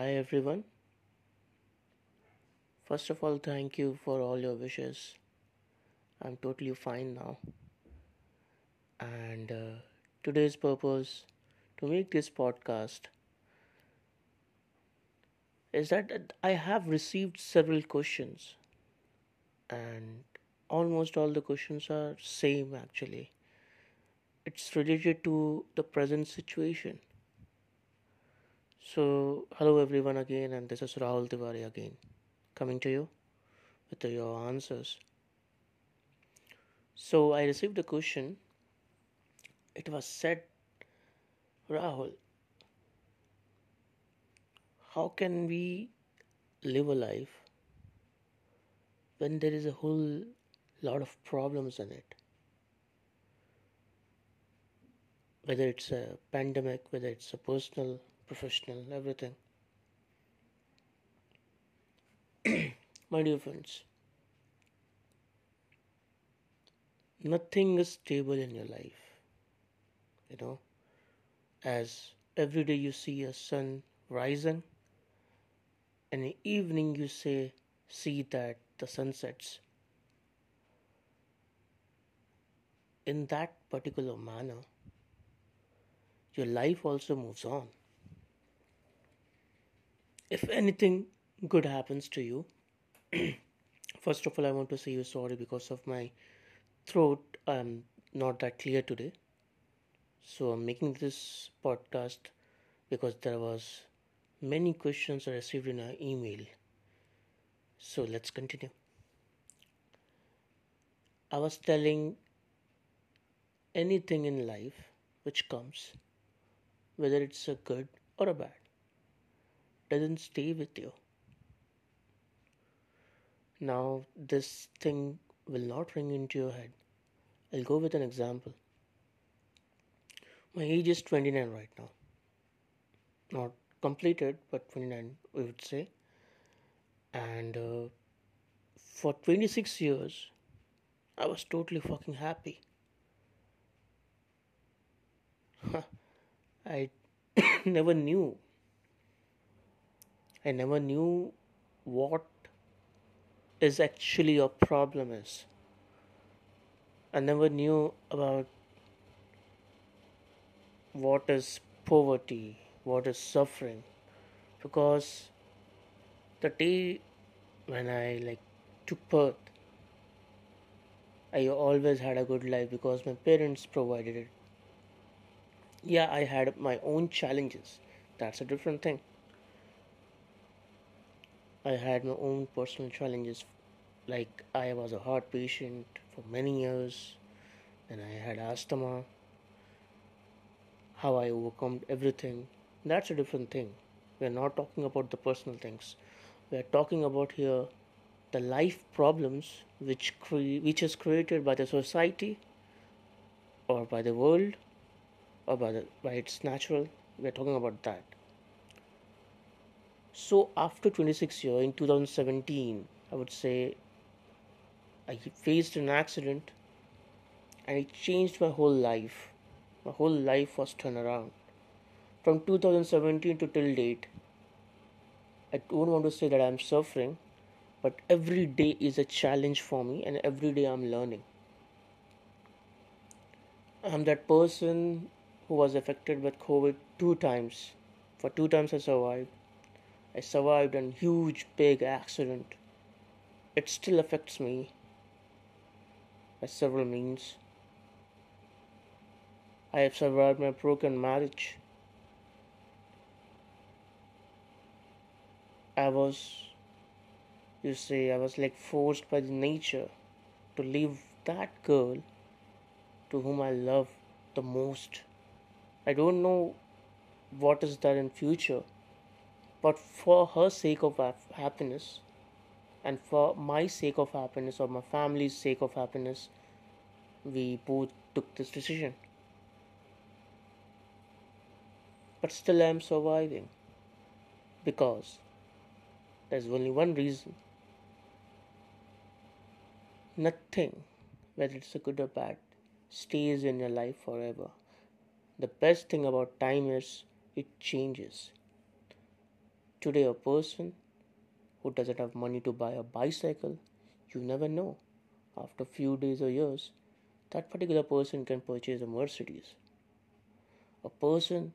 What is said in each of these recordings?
Hi everyone. First of all, thank you for all your wishes. I'm totally fine now. And uh, today's purpose to make this podcast is that I have received several questions, and almost all the questions are same actually. It's related to the present situation. So, hello everyone again, and this is Rahul Tiwari again, coming to you with your answers. So, I received a question. It was said, Rahul, how can we live a life when there is a whole lot of problems in it? Whether it's a pandemic, whether it's a personal, professional, everything. My dear friends, nothing is stable in your life, you know, as every day you see a sun rising and in the evening you say see that the sun sets. In that particular manner your life also moves on if anything good happens to you first of all i want to say you sorry because of my throat. I'm not that clear today. So i'm making this podcast because there was many questions I received in our email. So let's continue. I was telling anything in life which comes whether it's a good or a bad doesn't stay with you. Now this thing will not ring into your head. I'll go with an example. My age is 29 right now. Not completed but 29 we would say. And uh, for 26 years i was totally fucking happy. I never knew i never knew what is actually your problem is i never knew about what is poverty what is suffering because the day when I like took birth I always had a good life because my parents provided it. Yeah, I had my own challenges. That's a different thing. I had my own personal challenges. Like, I was a heart patient for many years, and I had asthma. How I overcome everything. That's a different thing. We are not talking about the personal things. We are talking about here the life problems which cre- which is created by the society or by the world or by the by its natural. We are talking about that. So after 26 year in 2017, I would say I faced an accident and it changed my whole life. My whole life was turned around. From 2017 to till date i don't want to say that i'm suffering but every day is a challenge for me and every day i'm learning. I'm that person who was affected with covid two times. For two times i survived i survived a huge big accident. It still affects me by several means. I have survived my broken marriage. I was, you see, I was like forced by the nature to leave that girl to whom I love the most. I don't know what is there in future, but for her sake of happiness and for my sake of happiness or my family's sake of happiness, we both took this decision. But still, I am surviving because there's only one reason. Nothing, whether it's good or bad, stays in your life forever. The best thing about time is it changes. Today, a person who doesn't have money to buy a bicycle, you never know. After few days or years, that particular person can purchase a Mercedes. A person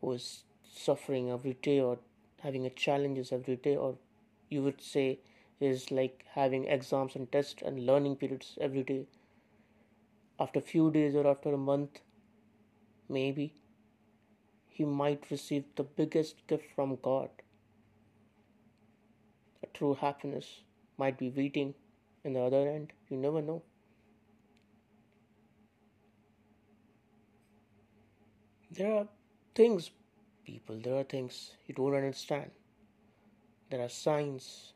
who is suffering every day or having a challenges every day or you would say is like having exams and tests and learning periods every day after few days or after a month maybe he might receive the biggest gift from god true happiness might be waiting in the other end. You never know. There are things people there are things you don't understand. There are signs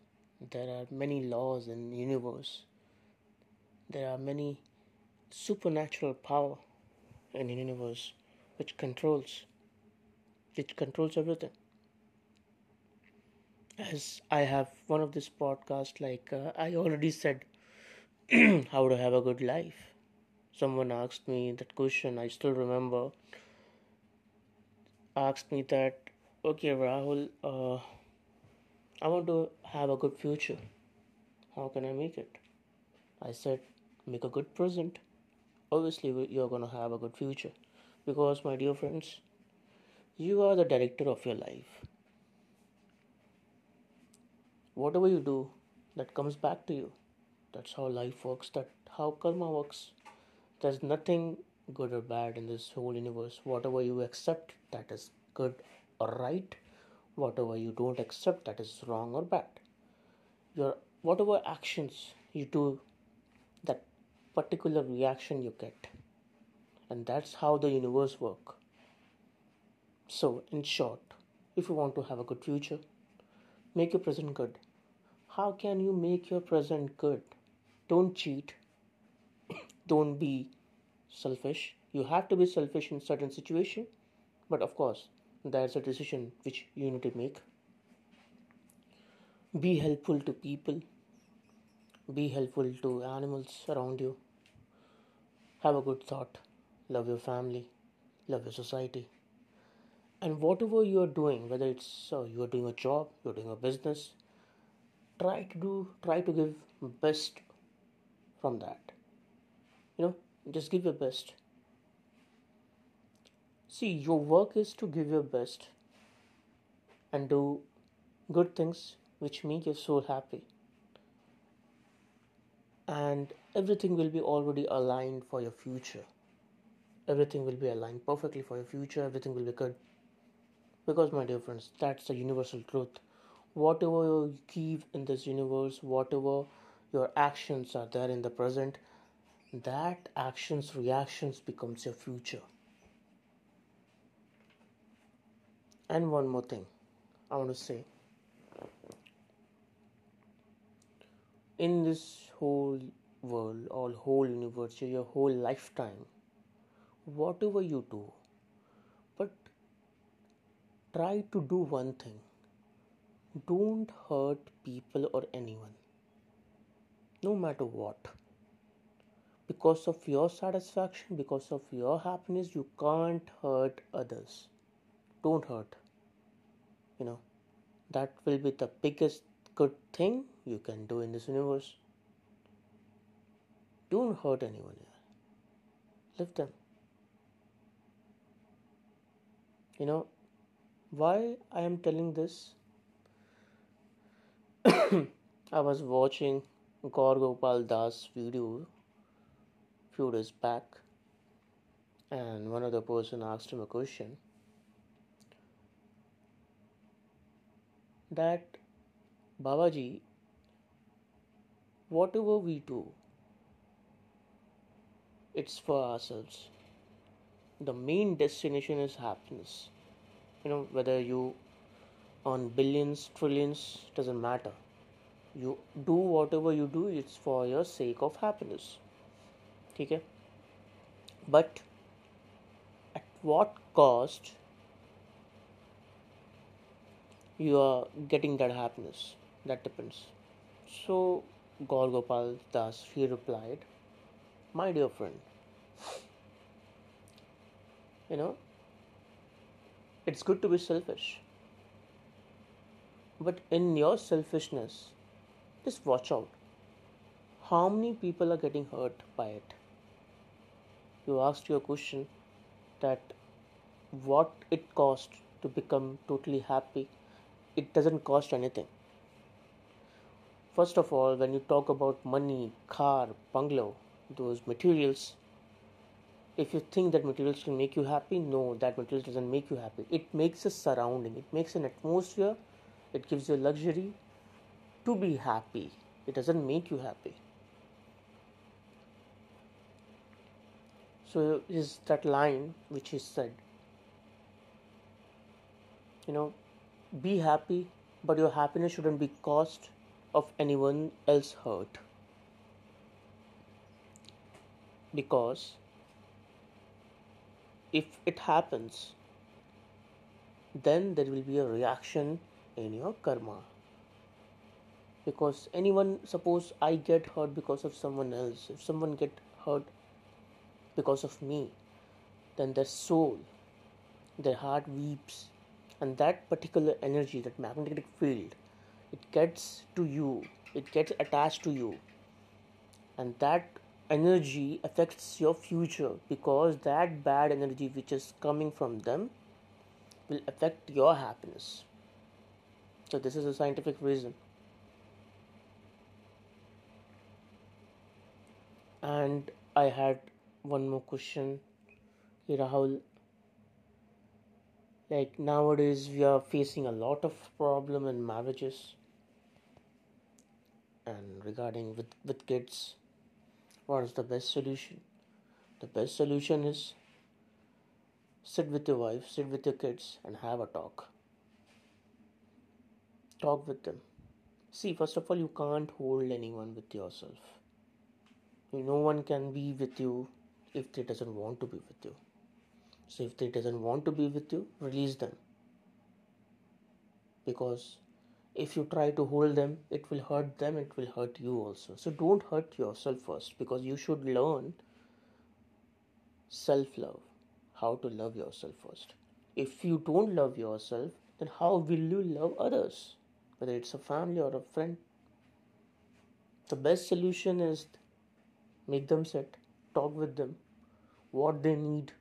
there are many laws in the universe. There are many supernatural power in the universe which controls which controls everything as i have one of this podcast like uh, i already said how to have a good life. Someone asked me that question i still remember. Asked me that okay rahul uh, i want to have a good future. How can i make it? I said make a good present. Obviously you're going to have a good future. Because my dear friends you are the director of your life whatever you do that comes back to you? That's how life works. That how karma works. There's nothing good or bad in this whole universe. Whatever you accept that is good or right. Whatever you don't accept that is wrong or bad. Your whatever actions you do that particular reaction you get and that's how the universe work. So in short if you want to have a good future make your present good. How can you make your present good? Don't cheat. Don't be selfish. You have to be selfish in certain situation but of course that's a decision which you need to make. Be helpful to people. Be helpful to animals around you. Have a good thought. Love your family. Love your society and whatever you are doing whether it's uh, you are doing a job you're doing a business try to do try to give best from that. You know just give your best. See your work is to give your best and do good things which make your soul happy. And everything will be already aligned for your future. Everything will be aligned perfectly for your future. Everything will be good because my dear friends that's the universal truth. Whatever you give in this universe whatever your actions are there in the present that actions reactions becomes your future. And one more thing i want to say. In this whole world or whole universe your whole lifetime whatever you do try to do one thing. Don't hurt people or anyone. No matter what. Because of your satisfaction because of your happiness you can't hurt others. Don't hurt. You know that will be the biggest good thing you can do in this universe. Don't hurt anyone here. Live them. You know why i am telling this? I was watching gaur gopal das video few days back and one other person asked him a question that babaji whatever we do it's for ourselves. The main destination is happiness you know whether you earn billions trillions doesn't matter. You do whatever you do it's for your sake of happiness. Okay? But at what cost you are getting that happiness? That depends. So gaur gopal das he replied my dear friend you know it's good to be selfish but in your selfishness, just watch out. How many people are getting hurt by it? You asked your question that what it cost to become totally happy. It doesn't cost anything. First of all, when you talk about money, car, bungalow, those materials, if you think that materials can make you happy, no, that material doesn't make you happy. It makes a surrounding, it makes an atmosphere, it gives you luxury to be happy. It doesn't make you happy. So is that line which is said. You know, be happy, but your happiness shouldn't be cost of anyone else hurt. Because if it happens, then there will be a reaction in your karma. Because anyone, suppose I get hurt because of someone else, if someone get hurt because of me, then their soul, their heart weeps, and that particular energy, that magnetic field, it gets to you, it gets attached to you, and that energy affects your future because that bad energy which is coming from them will affect your happiness. So, this is a scientific reason. And I had one more question. Rahul, like nowadays we are facing a lot of problem in marriages and regarding with, with kids what is the best solution? The best solution is sit with your wife, sit with your kids, and have a talk. Talk with them. See, first of all, you can't hold anyone with yourself. No one can be with you if they doesn't want to be with you. So if they doesn't want to be with you, release them. Because if you try to hold them it will hurt them it will hurt you also. So don't hurt yourself first because you should learn self love how to love yourself first. If you don't love yourself then how will you love others? Whether it's a family or a friend. The best solution is make them sit talk with them what they need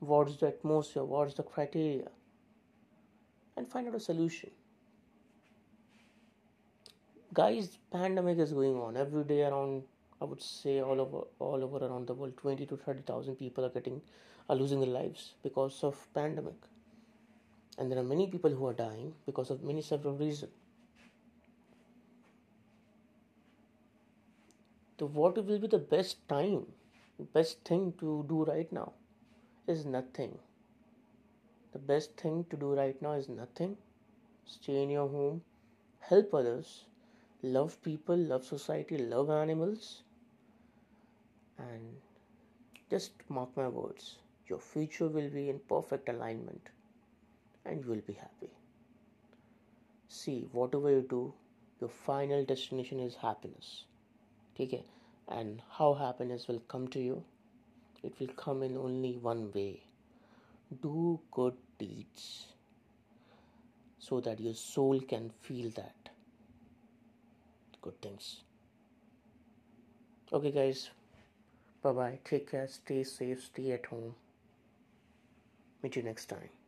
what's the atmosphere what's the criteria and find out a solution guys pandemic is going on. Every day around i would say all over all over around the world 20 to 30000 people are getting are losing their lives because of pandemic. And there are many people who are dying because of many several reasons. So what will be the best time best thing to do right now is nothing. The best thing to do right now is nothing. Stay in your home help others love people, love society, love animals, and just mark my words, your future will be in perfect alignment and you will be happy. See, whatever you do, your final destination is happiness. Okay? And how happiness will come to you? It will come in only one way do good deeds so that your soul can feel that good things. Okay guys. Bye bye take care. Stay safe. Stay at home. Meet you next time